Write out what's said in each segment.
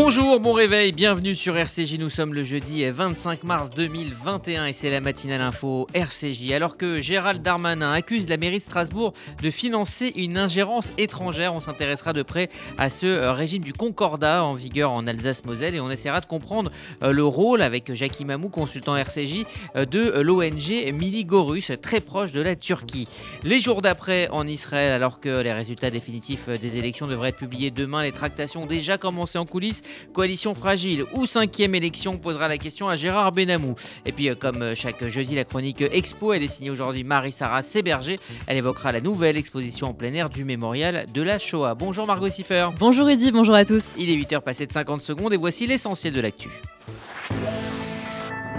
Bonjour, bon réveil, bienvenue sur RCJ. Nous sommes le jeudi 25 mars 2021 et c'est la matinale info RCJ. Alors que Gérald Darmanin accuse la mairie de Strasbourg de financer une ingérence étrangère, on s'intéressera de près à ce euh, régime du Concordat en vigueur en Alsace-Moselle et on essaiera de comprendre euh, le rôle avec Jackie Mamou, consultant RCJ, euh, de l'ONG Mili Gorus, très proche de la Turquie. Les jours d'après en Israël, alors que les résultats définitifs des élections devraient être publiés demain, les tractations ont déjà commencé en coulisses coalition fragile ou cinquième élection posera la question à Gérard Benamou. Et puis, euh, comme euh, chaque jeudi, la chronique Expo, elle est signée aujourd'hui Marie-Sarah Séberger. Elle évoquera la nouvelle exposition en plein air du mémorial de la Shoah. Bonjour Margot Siffer. Bonjour Eddy, bonjour à tous. Il est 8h passé de 50 secondes et voici l'essentiel de l'actu.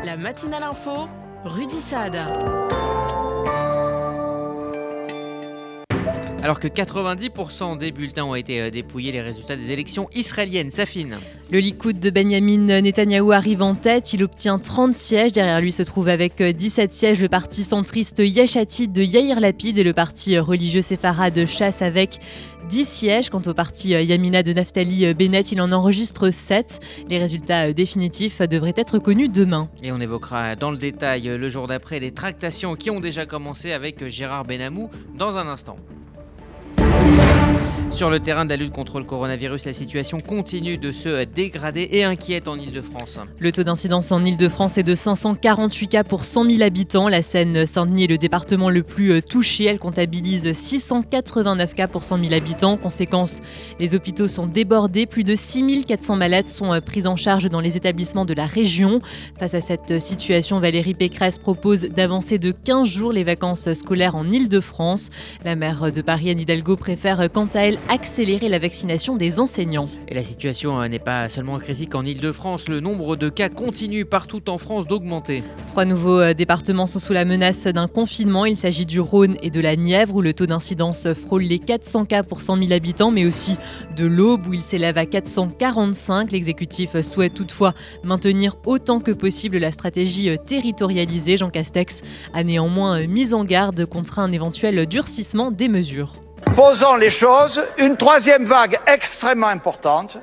La matinale info, Rudy Saad. Alors que 90% des bulletins ont été euh, dépouillés, les résultats des élections israéliennes s'affinent. Le Likoud de Benjamin Netanyahou arrive en tête. Il obtient 30 sièges. Derrière lui se trouve avec 17 euh, sièges le parti centriste Yeshatid de Yair Lapid et le parti euh, religieux séfarade Chasse avec 10 sièges. Quant au parti Yamina de Naftali Bennett, il en enregistre 7. Les résultats définitifs devraient être connus demain. Et on évoquera dans le détail le jour d'après les tractations qui ont déjà commencé avec Gérard Benamou dans un instant. Sur le terrain de la lutte contre le coronavirus, la situation continue de se dégrader et inquiète en Ile-de-France. Le taux d'incidence en Ile-de-France est de 548 cas pour 100 000 habitants. La Seine-Saint-Denis est le département le plus euh, touché. Elle comptabilise 689 cas pour 100 000 habitants. Conséquence, les hôpitaux sont débordés. Plus de 6 400 malades sont euh, pris en charge dans les établissements de la région. Face à cette situation, Valérie Pécresse propose d'avancer de 15 jours les vacances scolaires en Ile-de-France. La maire de Paris, Anne Hidalgo, préfère quant à elle accélérer la vaccination des enseignants. Et la situation euh, n'est pas seulement critique en Ile-de-France, le nombre de cas continue partout en France d'augmenter. Trois nouveaux euh, départements sont sous la menace d'un confinement. Il s'agit du Rhône et de la Nièvre où le taux d'incidence frôle les 400 cas pour 100 000 habitants, mais aussi de l'Aube où il s'élève à 445. L'exécutif souhaite toutefois maintenir autant que possible la stratégie euh, territorialisée. Jean Castex a néanmoins mis en garde contre un éventuel durcissement des mesures posons les choses, une troisième vague extrêmement importante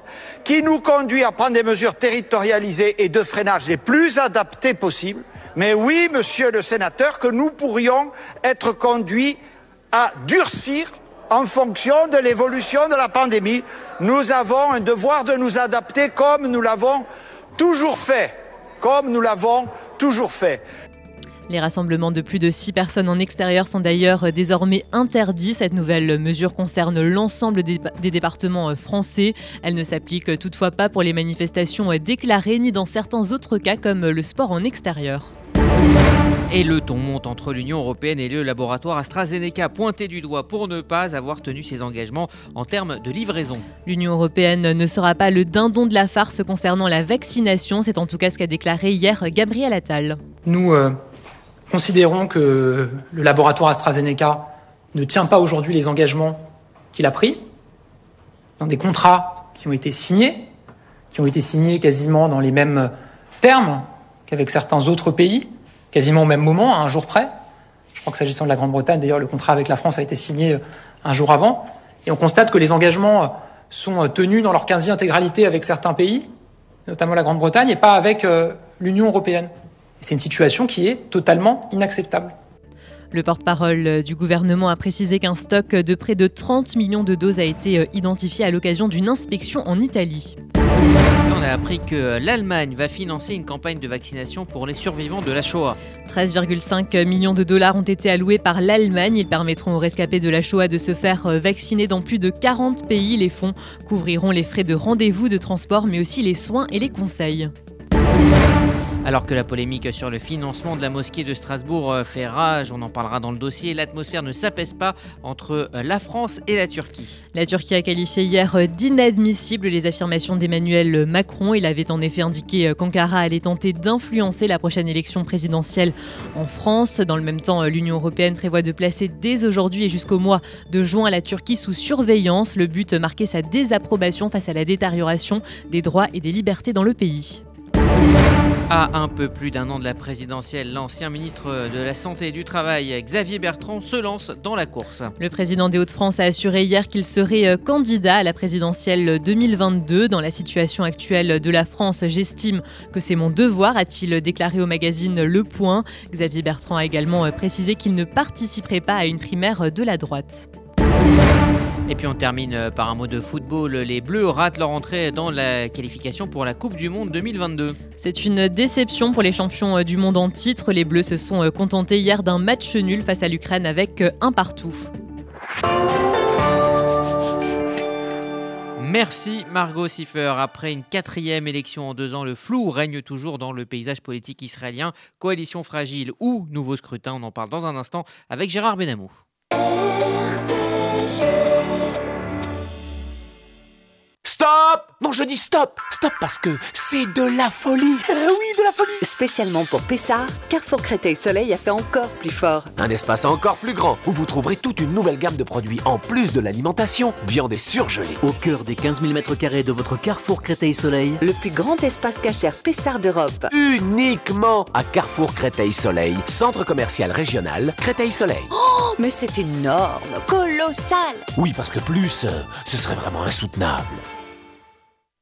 qui nous conduit à prendre des mesures territorialisées et de freinage les plus adaptées possibles. Mais oui, monsieur le sénateur, que nous pourrions être conduits à durcir en fonction de l'évolution de la pandémie. Nous avons un devoir de nous adapter comme nous l'avons toujours fait. Comme nous l'avons toujours fait. Les rassemblements de plus de 6 personnes en extérieur sont d'ailleurs désormais interdits. Cette nouvelle mesure concerne l'ensemble des, départements français. Elle ne s'applique toutefois pas pour les manifestations déclarées ni dans certains autres cas comme le sport en extérieur. Et le ton monte entre l'Union européenne et le laboratoire AstraZeneca, pointé du doigt pour ne pas avoir tenu ses engagements en termes de livraison. L'Union européenne ne sera pas le dindon de la farce concernant la vaccination, c'est en tout cas ce qu'a déclaré hier Gabriel Attal. Nous euh, Considérons que le laboratoire AstraZeneca ne tient pas aujourd'hui les engagements qu'il a pris dans des contrats qui ont été signés, qui ont été signés quasiment dans les mêmes termes qu'avec certains autres pays, quasiment au même moment, à un jour près. Je crois que s'agissant de la Grande-Bretagne, d'ailleurs, le contrat avec la France a été signé un jour avant. Et on constate que les engagements sont tenus dans leur quasi-intégralité avec certains pays, notamment la Grande-Bretagne, et pas avec euh, l'Union européenne. C'est une situation qui est totalement inacceptable. Le porte-parole du gouvernement a précisé qu'un stock de près de 30 millions de doses a été euh, identifié à l'occasion d'une inspection en Italie. On a appris que l'Allemagne va financer une campagne de vaccination pour les survivants de la Shoah. 13,5 millions de dollars ont été alloués par l'Allemagne. Ils permettront aux rescapés de la Shoah de se faire euh, vacciner dans plus de 40 pays. Les fonds couvriront les frais de rendez-vous, de transport, mais aussi les soins et les conseils. Alors que la polémique sur le financement de la mosquée de Strasbourg euh, fait rage, on en parlera dans le dossier, l'atmosphère ne s'apaise pas entre euh, la France et la Turquie. La Turquie a qualifié hier euh, d'inadmissible les affirmations d'Emmanuel Macron. Il avait en effet indiqué qu'Ankara allait tenter d'influencer la prochaine élection présidentielle en France. Dans le même temps, l'Union européenne prévoit de placer dès aujourd'hui et jusqu'au mois de juin la Turquie sous surveillance. Le but, marquer sa désapprobation face à la détérioration des droits et des libertés dans le pays. À un peu plus d'un an de la présidentielle, l'ancien ministre de la Santé et du Travail, Xavier Bertrand, se lance dans la course. Le président des Hauts-de-France a assuré hier qu'il serait euh, candidat à la présidentielle 2022. Dans la situation actuelle de la France, j'estime que c'est mon devoir, a-t-il déclaré au magazine Le Point. Xavier Bertrand a également euh, précisé qu'il ne participerait pas à une primaire de la droite. Et puis on termine euh, par un mot de football. Les Bleus ratent leur entrée dans la qualification pour la Coupe du Monde 2022. C'est une déception pour les champions euh, du monde en titre. Les Bleus se sont euh, contentés hier d'un match nul face à l'Ukraine avec un partout. Merci Margot Siffer. Après une quatrième élection en deux ans, le flou règne toujours dans le paysage politique israélien. Coalition fragile ou nouveau scrutin, on en parle dans un instant avec Gérard Benamou. should Stop Non, je dis stop Stop parce que c'est de la folie eh Oui, de la folie Spécialement pour Pessard, Carrefour Créteil Soleil a fait encore plus fort. Un espace encore plus grand où vous trouverez toute une nouvelle gamme de produits en plus de l'alimentation, viande et surgelée. Au cœur des 15 000 m2 de votre Carrefour Créteil Soleil, Le plus grand espace cachère Pessard d'Europe. Uniquement à Carrefour Créteil Soleil, centre commercial régional Créteil Soleil. Oh, mais c'est énorme, colossal Oui, parce que plus, euh, ce serait vraiment insoutenable.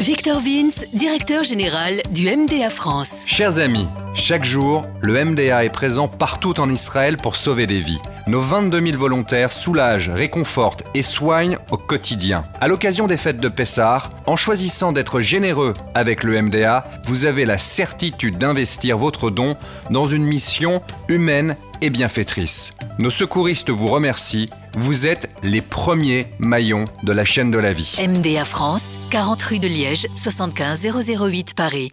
Victor Vince, directeur général du MDA France. Chers amis, chaque jour, le MDA est présent partout en Israël pour sauver des vies. Nos 22 000 volontaires soulagent, réconfortent et soignent au quotidien. À l'occasion des fêtes de Pessah, en choisissant d'être généreux avec le MDA, vous avez la certitude d'investir votre don dans une mission humaine et bienfaitrice. Nos secouristes vous remercient. Vous êtes les premiers maillons de la chaîne de la vie. MDA France, 40 rue de Liège, 75 008 Paris.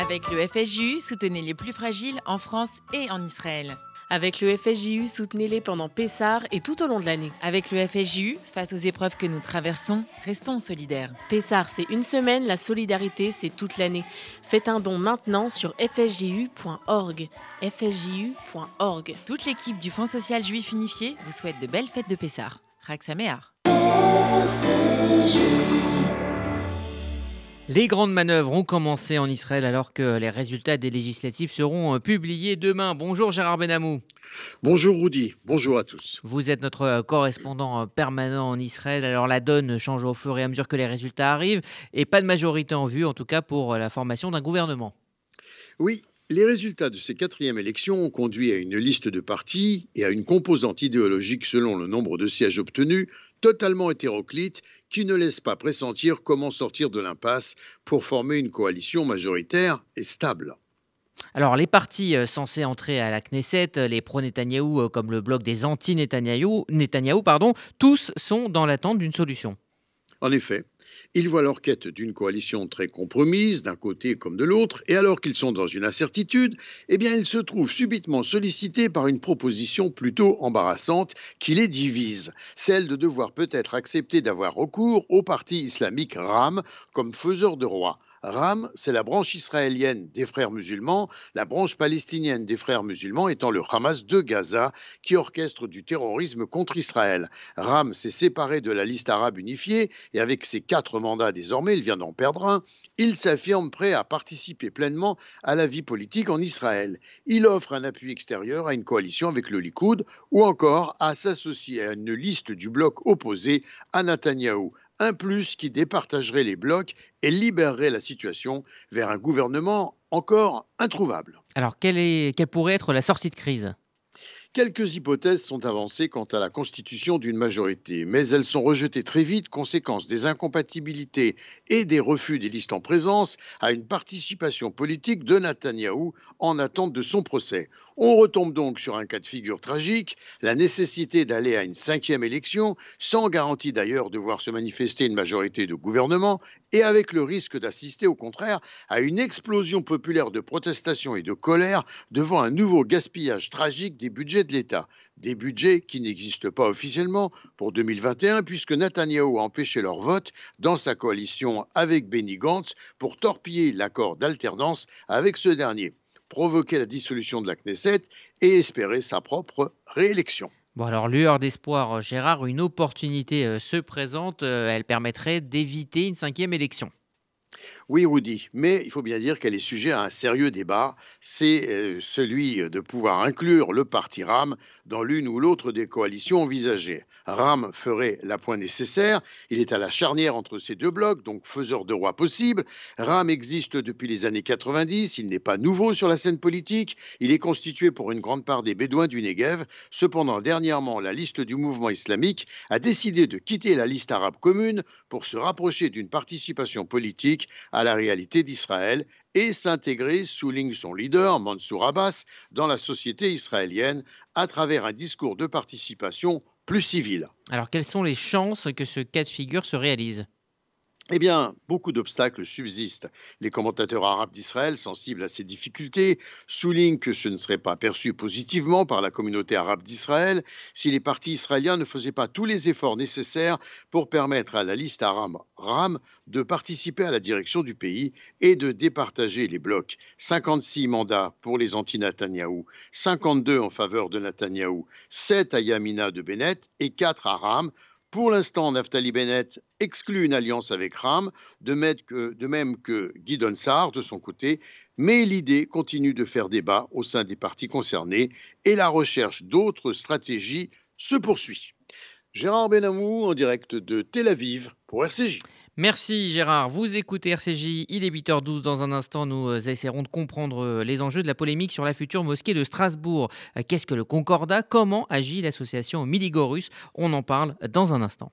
Avec le FSJU, soutenez les plus fragiles en France et en Israël. Avec le FSJU, soutenez-les pendant Pessard et tout au long de l'année. Avec le FSJU, face aux épreuves que nous traversons, restons solidaires. Pessard, c'est une semaine, la solidarité, c'est toute l'année. Faites un don maintenant sur fsju.org. fsju.org. Toute l'équipe du Fonds social juif unifié vous souhaite de belles fêtes de Pessard. Raxaméar. Les grandes manœuvres ont commencé en Israël alors que les résultats des législatives seront euh, publiés demain. Bonjour Gérard Benamou. Bonjour Rudy, bonjour à tous. Vous êtes notre euh, correspondant euh, permanent en Israël. Alors la donne change au fur et à mesure que les résultats arrivent et pas de majorité en vue, en tout cas pour la formation d'un gouvernement. Oui, les résultats de ces quatrièmes élections ont conduit à une liste de partis et à une composante idéologique selon le nombre de sièges obtenus totalement hétéroclite qui ne laisse pas pressentir comment sortir de l'impasse pour former une coalition majoritaire et stable. Alors, les partis euh, censés entrer à la Knesset, euh, les pro-Netanyahou euh, comme le bloc des anti-Netanyahou, Netanyahou, pardon, tous sont dans l'attente d'une solution. En effet, ils voient leur quête d'une coalition très compromise, d'un côté comme de l'autre, et alors qu'ils sont dans une incertitude, eh bien ils se trouvent subitement sollicités par une proposition plutôt embarrassante qui les divise, celle de devoir peut-être accepter d'avoir recours au parti islamique RAM comme faiseur de roi. RAM, c'est la branche israélienne des frères musulmans, la branche palestinienne des frères musulmans étant le Hamas de Gaza qui orchestre du terrorisme contre Israël. RAM s'est séparé de la liste arabe unifiée et avec ses quatre mandats désormais, il vient d'en perdre un, il s'affirme prêt à participer pleinement à la vie politique en Israël. Il offre un appui extérieur à une coalition avec le Likoud ou encore à s'associer à une liste du bloc opposé à Netanyahou un plus qui départagerait les blocs et libérerait la situation vers un gouvernement encore introuvable. Alors, quelle, est, quelle pourrait être la sortie de crise? Quelques hypothèses sont avancées quant à la constitution d'une majorité, mais elles sont rejetées très vite, conséquence des incompatibilités et des refus des listes en présence à une participation politique de Netanyahou en attente de son procès. On retombe donc sur un cas de figure tragique, la nécessité d'aller à une cinquième élection, sans garantie d'ailleurs de voir se manifester une majorité de gouvernement, et avec le risque d'assister au contraire à une explosion populaire de protestation et de colère devant un nouveau gaspillage tragique des budgets de l'État. Des budgets qui n'existent pas officiellement pour 2021 puisque Netanyahou a empêché leur vote dans sa coalition avec Benny Gantz pour torpiller l'accord d'alternance avec ce dernier provoquer la dissolution de la Knesset et espérer sa propre réélection. Bon alors, lueur d'espoir, euh, Gérard, une opportunité euh, se présente. Euh, elle permettrait d'éviter une cinquième élection. Oui, Rudy, mais il faut bien dire qu'elle est sujet à un sérieux débat. C'est celui de pouvoir inclure le parti RAM dans l'une ou l'autre des coalitions envisagées. RAM ferait la point nécessaire. Il est à la charnière entre ces deux blocs, donc faiseur de roi possible. RAM existe depuis les années 90. Il n'est pas nouveau sur la scène politique. Il est constitué pour une grande part des Bédouins du Negev. Cependant, dernièrement, la liste du mouvement islamique a décidé de quitter la liste arabe commune pour se rapprocher d'une participation politique à la réalité d'Israël et s'intégrer, souligne son leader, Mansour Abbas, dans la société israélienne à travers un discours de participation plus. Alors quelles sont les chances que ce cas de figure se réalise? Eh bien, beaucoup d'obstacles subsistent. Les commentateurs arabes d'Israël, sensibles à ces difficultés, soulignent que ce ne serait pas perçu positivement par la communauté arabe d'Israël si les partis israéliens ne faisaient pas tous les efforts nécessaires pour permettre à la liste arabe RAM de participer à la direction du pays et de départager les blocs. 56 mandats pour les anti-Netanyahou, 52 en faveur de Netanyahou, 7 à Yamina de Bennett et 4 à Ram, pour l'instant, Naftali Bennett exclut une alliance avec Ram, de même que, Guy Donsard de son côté, mais l'idée continue de faire débat au sein des partis concernés et la recherche d'autres stratégies se poursuit. Gérard Benamou en direct de Tel Aviv pour RCJ. Merci Gérard. Vous écoutez RCJ, il est 8h12. Dans un instant, nous euh, essaierons de comprendre euh, les enjeux de la polémique sur la future mosquée de Strasbourg. Euh, qu'est-ce que le Concordat? Comment agit l'association Miligorus On en parle dans un instant.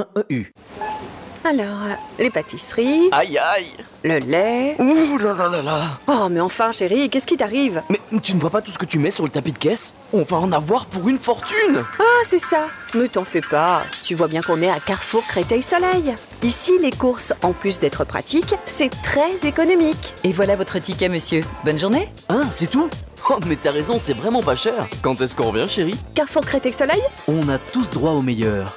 E Alors, euh, les pâtisseries. Aïe aïe Le lait. Ouh là là là là Oh, mais enfin, chérie, qu'est-ce qui t'arrive? Mais tu ne vois pas tout ce que tu mets sur le tapis de caisse? On va en avoir pour une fortune Ah, c'est ça Mais t'en fais pas. Tu vois bien qu'on est à Carrefour Créteil Soleil. Ici, les courses, en plus d'être pratiques, c'est très économique. Et voilà votre ticket, monsieur. Bonne journée Ah, c'est tout? Oh, mais t'as raison, c'est vraiment pas cher. Quand est-ce qu'on revient, chérie? Carrefour Créteil Soleil? On a tous droit au meilleur.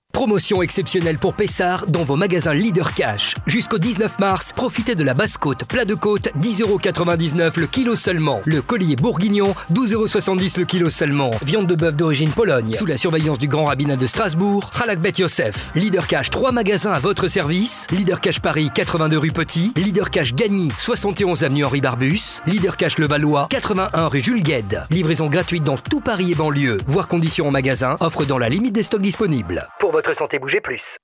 Promotion exceptionnelle pour Pessard dans vos magasins Leader Cash. Jusqu'au 19 mars, profitez de la basse côte, plat de côte, 10,99€ le kilo seulement. Le collier bourguignon, 12,70€ le kilo seulement. Viande de bœuf d'origine Pologne, sous la surveillance du grand rabbinat de Strasbourg, Halak Bet Yosef. Leader Cash, 3 magasins à votre service. Leader Cash Paris, 82 rue Petit. Leader Cash Gagny, 71 avenue Henri Barbus. Leader Cash Levallois, 81 rue Jules Gued. Livraison gratuite dans tout Paris et banlieue. Voir conditions en magasin, offre dans la limite des stocks disponibles. Santé, bougez plus.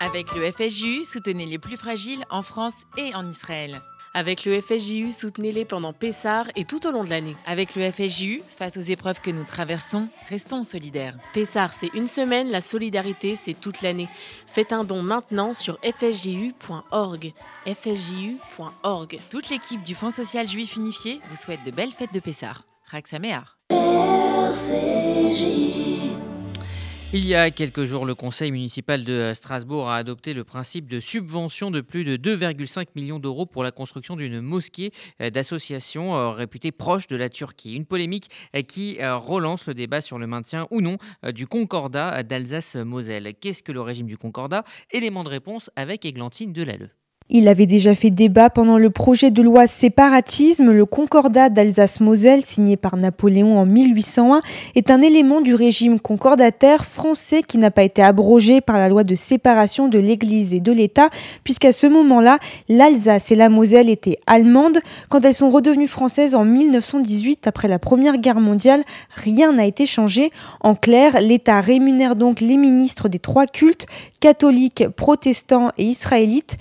Avec le FSJU, soutenez les plus fragiles en France et en Israël. Avec le FSJU, soutenez-les pendant Pessard et tout au long de l'année. Avec le FSJU, face aux épreuves que nous traversons, restons solidaires. Pessard, c'est une semaine, la solidarité, c'est toute l'année. Faites un don maintenant sur fsju.org. fsju.org. Toute l'équipe du Fonds social juif unifié vous souhaite de belles fêtes de Pessard. Raxaméar. Il y a quelques jours, le conseil municipal de Strasbourg a adopté le principe de subvention de plus de 2,5 millions d'euros pour la construction d'une mosquée euh, d'associations euh, réputée proche de la Turquie. Une polémique euh, qui relance le débat sur le maintien ou non du concordat d'Alsace-Moselle. Qu'est-ce que le régime du concordat? Élément de réponse avec Églantine Delalleux. Il avait déjà fait débat pendant le projet de loi séparatisme. Le concordat d'Alsace-Moselle, signé par Napoléon en 1801, est un élément du régime concordataire français qui n'a pas été abrogé par la loi de séparation de l'Église et de l'État, puisqu'à ce moment-là, l'Alsace et la Moselle étaient allemandes. Quand elles sont redevenues françaises en 1918, après la Première Guerre mondiale, rien n'a été changé. En clair, l'État rémunère donc les ministres des trois cultes, catholiques, protestants et israélites.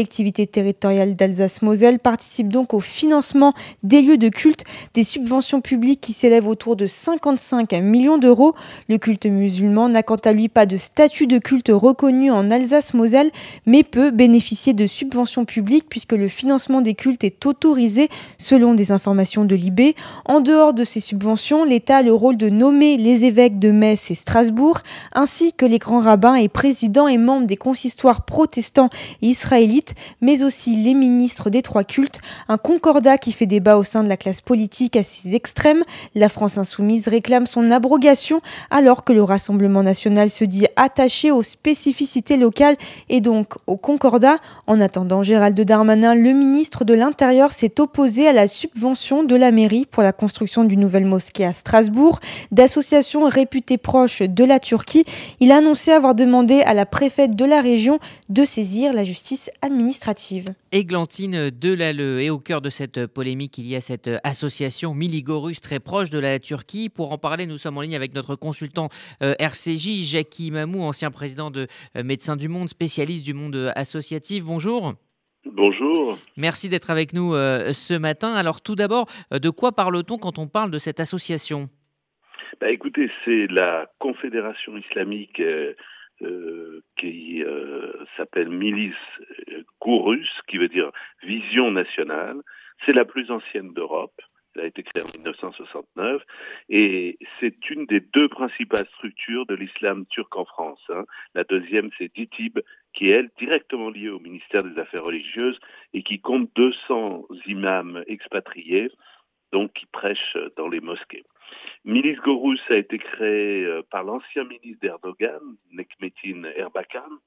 Collectivités territoriales d'Alsace-Moselle participent donc au financement des lieux de culte, des subventions publiques qui s'élèvent autour de 55 millions d'euros. Le culte musulman n'a quant à lui pas de statut de culte reconnu en Alsace-Moselle, mais peut bénéficier de subventions publiques puisque le financement des cultes est autorisé selon des informations de l'IB. En dehors de ces subventions, l'État a le rôle de nommer les évêques de Metz et Strasbourg, ainsi que les grands rabbins et présidents et membres des consistoires protestants et israélites mais aussi les ministres des trois cultes, un concordat qui fait débat au sein de la classe politique assez extrême. La France insoumise réclame son abrogation alors que le Rassemblement national se dit attaché aux spécificités locales et donc au concordat. En attendant, Gérald Darmanin, le ministre de l'Intérieur, s'est opposé à la subvention de la mairie pour la construction d'une nouvelle mosquée à Strasbourg, d'associations réputées proches de la Turquie. Il a annoncé avoir demandé à la préfète de la région de saisir la justice administrative administrative. Églantine Delalleux. Et au cœur de cette polémique, il y a cette association Miligorus très proche de la Turquie. Pour en parler, nous sommes en ligne avec notre consultant euh, RCJ, Jackie Mamou, ancien président de euh, Médecins du Monde, spécialiste du monde associatif. Bonjour. Bonjour. Merci d'être avec nous euh, ce matin. Alors tout d'abord, de quoi parle-t-on quand on parle de cette association? Bah, Écoutez, c'est la Confédération islamique euh, qui euh, s'appelle Milice Gourus, qui veut dire Vision nationale. C'est la plus ancienne d'Europe. Elle a été créée en 1969 et c'est une des deux principales structures de l'islam turc en France. Hein. La deuxième, c'est DITIB, qui est, elle, directement liée au ministère des Affaires religieuses et qui compte 200 imams expatriés, donc qui prêchent dans les mosquées. Milice Gorus a été créé euh, par l'ancien ministre d'Erdogan, Nekmetin Erbakan,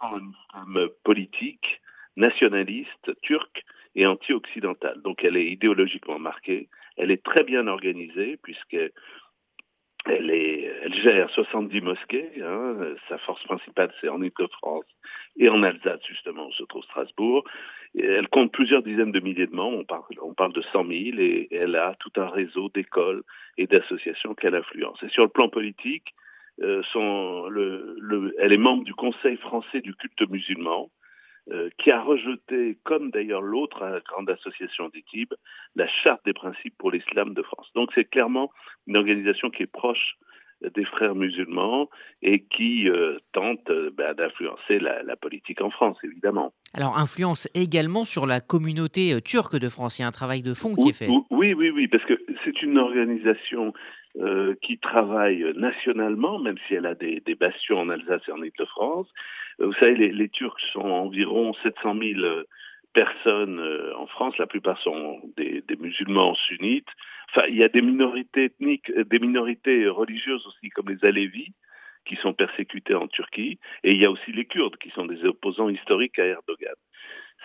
défend un islam politique, nationaliste, turc et anti-occidental. Donc elle est idéologiquement marquée, elle est très bien organisée puisqu'elle elle, gère 70 mosquées. Hein. Sa force principale, c'est en Ile-de-France et en Alsace, justement, où se trouve Strasbourg. elle compte plusieurs dizaines de milliers de membres, on parle de 100 000, et elle a tout un réseau d'écoles et d'associations qu'elle influence. Et sur le plan politique, euh, son, le, le, elle est membre du Conseil français du culte musulman, euh, qui a rejeté, comme d'ailleurs l'autre euh, grande association d'équipe, la charte des principes pour l'islam de France. Donc c'est clairement une organisation qui est proche des frères musulmans et qui euh, tente euh, bah, d'influencer la, politique en France, évidemment. Alors, influence également sur la communauté euh, turque de France. Il y a un travail de fond qui est fait. Oui, oui, oui, parce que c'est une organisation qui travaille nationalement, même si elle a des, bastions en Alsace et en Ile-de-France. vous savez, les, Turcs sont environ 700 000 personnes en France. La plupart sont des, musulmans sunnites. Enfin, il y a des minorités ethniques, euh, des minorités religieuses aussi, comme les Alévis, qui sont persécutés en Turquie, et il y a aussi les Kurdes qui sont des opposants historiques à Erdogan.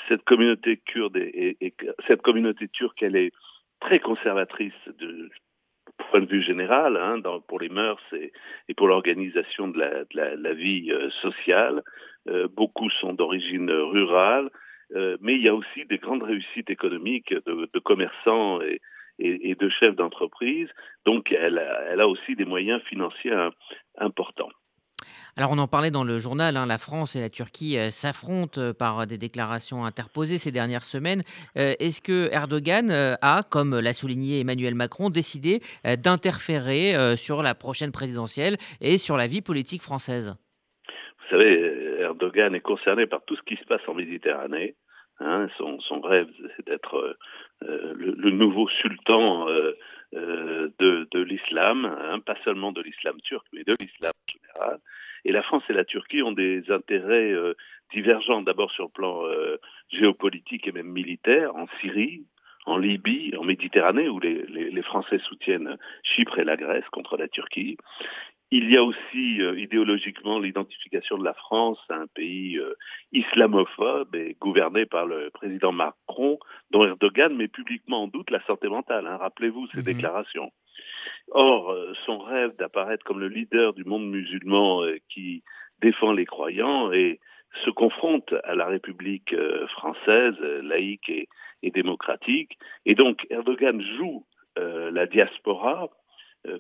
Cette communauté kurde et, cette communauté turque, elle est très conservatrice de point de vue général, hein, dans, pour les mœurs et, et pour l'organisation de la, de, la, la, vie euh, sociale. Euh, beaucoup sont d'origine rurale, euh, mais il y a aussi des grandes réussites économiques de, de commerçants et, et, et de chefs d'entreprise. Donc, elle a, elle a, aussi des moyens financiers importants. Alors on en parlait dans le journal, hein, la France et la Turquie euh, s'affrontent euh, par des déclarations interposées ces dernières semaines. Euh, Est-ce que Erdogan a, comme l'a souligné Emmanuel Macron, décidé d'interférer sur la prochaine présidentielle et sur la vie politique française? Vous savez, Erdogan est concerné par tout ce qui se passe en Méditerranée. Hein, son, rêve, c'est d'être le, nouveau sultan de, de l'islam, hein, pas seulement de l'islam turc, mais de l'islam en général. Et la France et la Turquie ont des intérêts euh, divergents, d'abord sur le plan euh, géopolitique et même militaire, en Syrie, en Libye, en Méditerranée, où les, les, les, Français soutiennent Chypre et la Grèce contre la Turquie. Il y a aussi euh, idéologiquement l'identification de la France à un pays euh, islamophobe et gouverné par le président Macron, dont Erdogan met publiquement en doute la santé mentale. Hein, Rappelez-vous ces mmh. déclarations. Or, euh, son rêve d'apparaître comme le leader du monde musulman euh, qui défend les croyants et se confronte à la République euh, française, laïque et, démocratique. Et donc, Erdogan joue la diaspora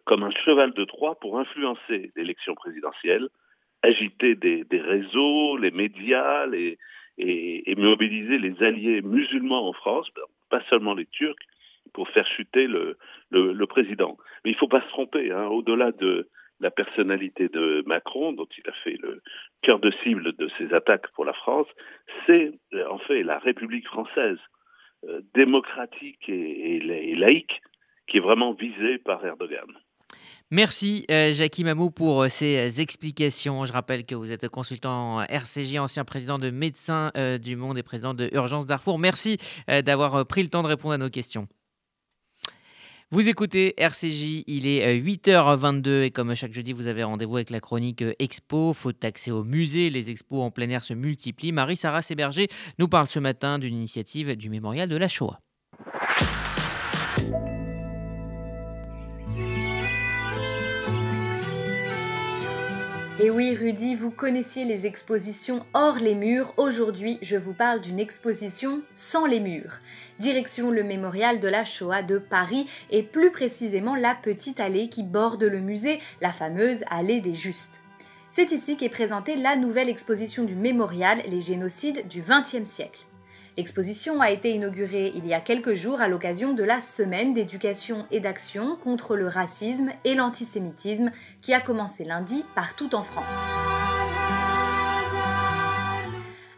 comme un cheval de Troie pour influencer l'élection présidentielle, agiter des, réseaux, les médias, et, et, mobiliser les alliés musulmans en France, pas seulement les Turcs, pour faire chuter le, président. Mais il ne faut pas se tromper, hein, au-delà de la personnalité de Macron, dont il a fait le cœur de cible de ses attaques pour la France, c'est en fait la République française, euh, démocratique et, laïque, qui est vraiment visée par Erdogan. Merci euh, Jackie Mamou pour euh, ces explications. Je rappelle que vous êtes consultant RCJ, ancien président de Médecins euh, du Monde et président de Urgence Darfour. Merci euh, d'avoir pris le temps de répondre à nos questions. Vous écoutez RCJ, il est 8h22 et comme chaque jeudi, vous avez rendez-vous avec la chronique Expo. Faut accès au musée, les expos en plein air se multiplient. Marie-Sarah Séberger nous parle ce matin d'une initiative du mémorial de la Shoah. Et oui, Rudy, vous connaissiez les expositions hors les murs. Aujourd'hui, je vous parle d'une exposition sans les murs. Direction le mémorial de la Shoah de Paris et plus précisément la petite allée qui borde le musée, la fameuse allée des Justes. C'est ici qu'est présentée la nouvelle exposition du mémorial Les génocides du XXe siècle. L'exposition a été inaugurée il y a quelques jours à l'occasion de la semaine d'éducation et d'action contre le racisme et l'antisémitisme qui a commencé lundi partout en France.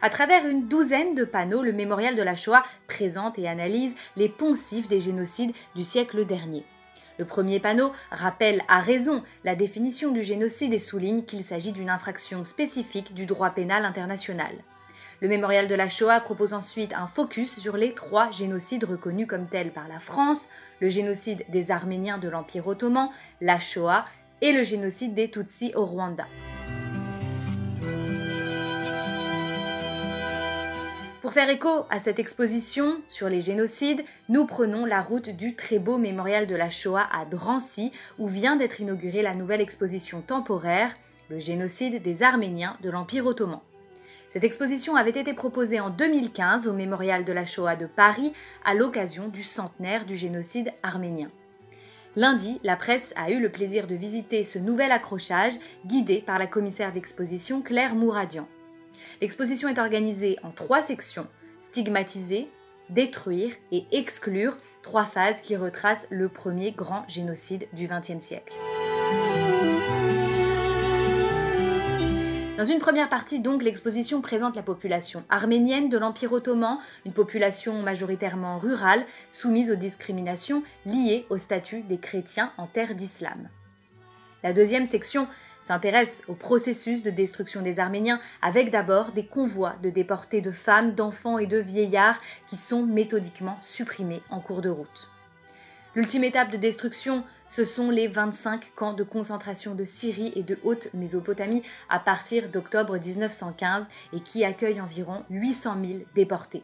À travers une douzaine de panneaux, le mémorial de la Shoah présente et analyse les poncifs des génocides du siècle dernier. Le premier panneau rappelle à raison la définition du génocide et souligne qu'il s'agit d'une infraction spécifique du droit pénal international. Le mémorial de la Shoah propose ensuite un focus sur les trois génocides reconnus comme tels par la France, le génocide des Arméniens de l'Empire ottoman, la Shoah et le génocide des Tutsis au Rwanda. Pour faire écho à cette exposition sur les génocides, nous prenons la route du très beau mémorial de la Shoah à Drancy, où vient d'être inaugurée la nouvelle exposition temporaire, le génocide des Arméniens de l'Empire ottoman. Cette exposition avait été proposée en 2015 au Mémorial de la Shoah de Paris à l'occasion du centenaire du génocide arménien. Lundi, la presse a eu le plaisir de visiter ce nouvel accrochage guidé par la commissaire d'exposition Claire Mouradian. L'exposition est organisée en trois sections, stigmatiser, détruire et exclure, trois phases qui retracent le premier grand génocide du XXe siècle. Dans une première partie, donc, l'exposition présente la population arménienne de l'Empire ottoman, une population majoritairement rurale, soumise aux discriminations liées au statut des chrétiens en terre d'islam. La deuxième section s'intéresse au processus de destruction des Arméniens avec d'abord des convois de déportés de femmes, d'enfants et de vieillards qui sont méthodiquement supprimés en cours de route. L'ultime étape de destruction, ce sont les 25 camps de concentration de Syrie et de Haute-Mésopotamie à partir d'octobre 1915 et qui accueillent environ 800 000 déportés.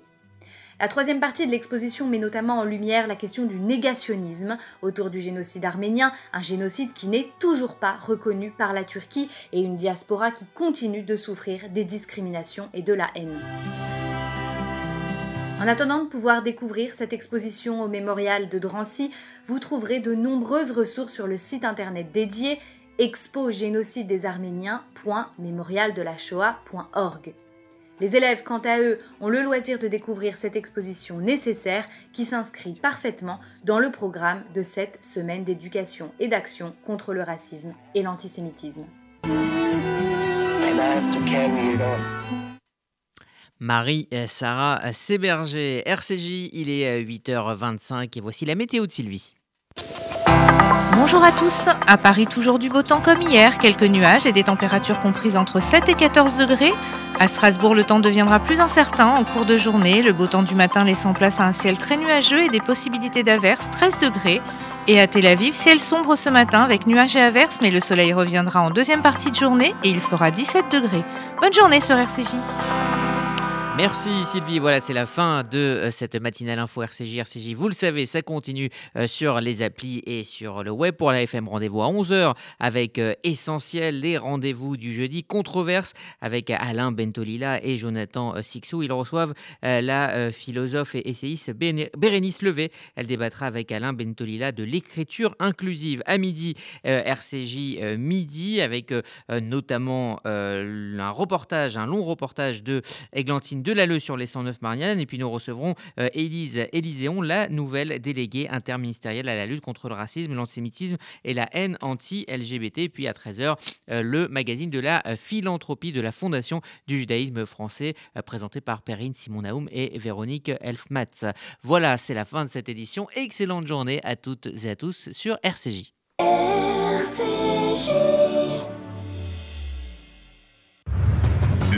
La troisième partie de l'exposition met notamment en lumière la question du négationnisme autour du génocide arménien, un génocide qui n'est toujours pas reconnu par la Turquie et une diaspora qui continue de souffrir des discriminations et de la haine. En attendant de pouvoir découvrir cette exposition au mémorial de Drancy, vous trouverez de nombreuses ressources sur le site internet dédié expogénocide des. Les élèves, quant à eux, ont le loisir de découvrir cette exposition nécessaire qui s'inscrit parfaitement dans le programme de cette semaine d'éducation et d'action contre le racisme et l'antisémitisme. Marie-Sarah Séberger, RCJ, il est 8h25 et voici la météo de Sylvie. Bonjour à tous. À Paris, toujours du beau temps comme hier, quelques nuages et des températures comprises entre 7 et 14 degrés. À Strasbourg, le temps deviendra plus incertain en cours de journée, le beau temps du matin laissant place à un ciel très nuageux et des possibilités d'averses, 13 degrés. Et à Tel Aviv, ciel sombre ce matin avec nuages et averses, mais le soleil reviendra en deuxième partie de journée et il fera 17 degrés. Bonne journée sur RCJ. Merci Sylvie, voilà c'est la fin de euh, cette matinale info RCJ. RCJ, vous le savez, ça continue euh, sur les applis et sur le web pour la FM. Rendez-vous à 11h avec euh, Essentiel, les rendez-vous du jeudi, controverse avec Alain Bentolila et Jonathan Sixou. Ils reçoivent la philosophe et essayiste Bérénice Levé. Elle débattra avec Alain Bentolila de l'écriture inclusive. À midi, RCJ midi avec notamment un reportage, un long reportage de Églantine de Lalleux sur les 109 Marianne. Et puis nous recevrons euh, Élise Élyséon, la nouvelle déléguée interministérielle à la lutte contre le racisme, l'antisémitisme et la haine anti-LGBT. Puis à 13h, euh, le magazine de la euh, philanthropie de la Fondation du judaïsme français, présenté par Perrine Simon Naoum et Véronique Elfmatz. Voilà, c'est la fin de cette édition. Excellente journée à toutes et à tous sur RCJ. RCJ.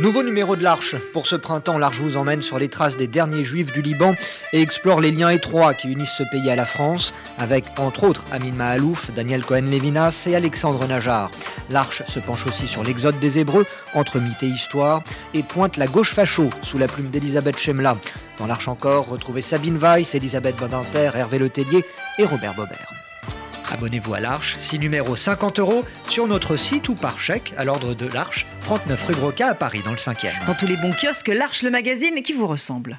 Nouveau numéro de l'Arche. Pour ce printemps, l'Arche vous emmène sur les traces des derniers juifs du Liban et explore les liens étroits qui unissent ce pays à la France, avec entre autres Amin Mahalouf, Daniel Cohen-Levinas et Alexandre Najar. L'Arche se penche aussi sur l'exode des Hébreux, entre mythe et histoire, et pointe la gauche facho sous la plume d'Elisabeth Chemla. Dans l'Arche encore, retrouvez Sabine Weiss, Elisabeth Badinter, Hervé Letellier et Robert Bobert. Abonnez-vous à l'Arche, 6 numéros 50 euros, sur notre site ou par chèque à l'ordre de l'Arche, 39 rue Broca à Paris, dans le 5e. Dans tous les bons kiosques, l'Arche, le magazine qui vous ressemble.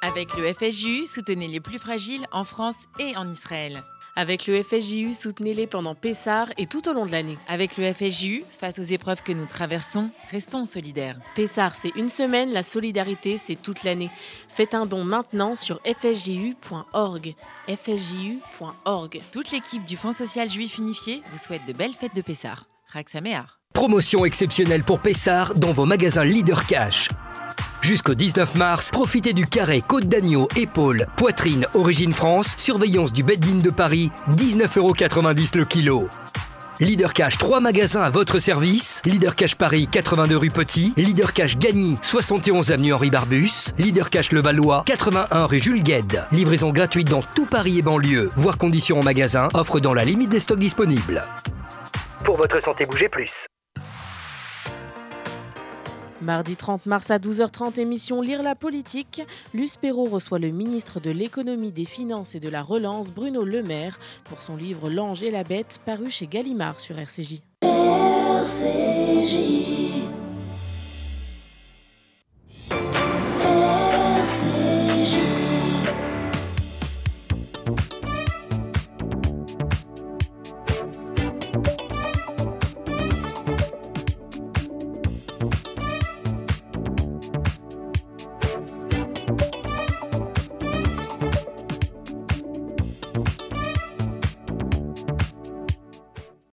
Avec le FSJU, soutenez les plus fragiles en France et en Israël. Avec le FSJU, soutenez-les pendant Pessar et tout au long de l'année. Avec le FSJU, face aux épreuves que nous traversons, restons solidaires. Pessar, c'est une semaine, la solidarité, c'est toute l'année. Faites un don maintenant sur fsju.org. fsju.org. Toute l'équipe du Fonds social juif unifié vous souhaite de belles fêtes de Pessar. Raxaméar. Promotion exceptionnelle pour Pessar dans vos magasins Leader Cash. Jusqu'au 19 mars, profitez du carré côte d'agneau, épaule, poitrine, origine France, surveillance du Beddin de Paris, 19,90€ le kilo. Leader Cash 3 magasins à votre service. Leader Cash Paris 82 rue Petit. Leader Cash Gagny 71 avenue Henri Barbus. Leader Cash Levallois 81 rue Jules Gued. Livraison gratuite dans tout Paris et banlieue. Voir conditions en magasin. Offre dans la limite des stocks disponibles. Pour votre santé, bougez plus. Mardi 30 mars à 12h30, émission Lire la politique. Luce Perrault reçoit le ministre de l'économie, des finances et de la relance, Bruno Le Maire, pour son livre L'ange et la bête, paru chez Gallimard sur RCJ. RCJ. RCJ.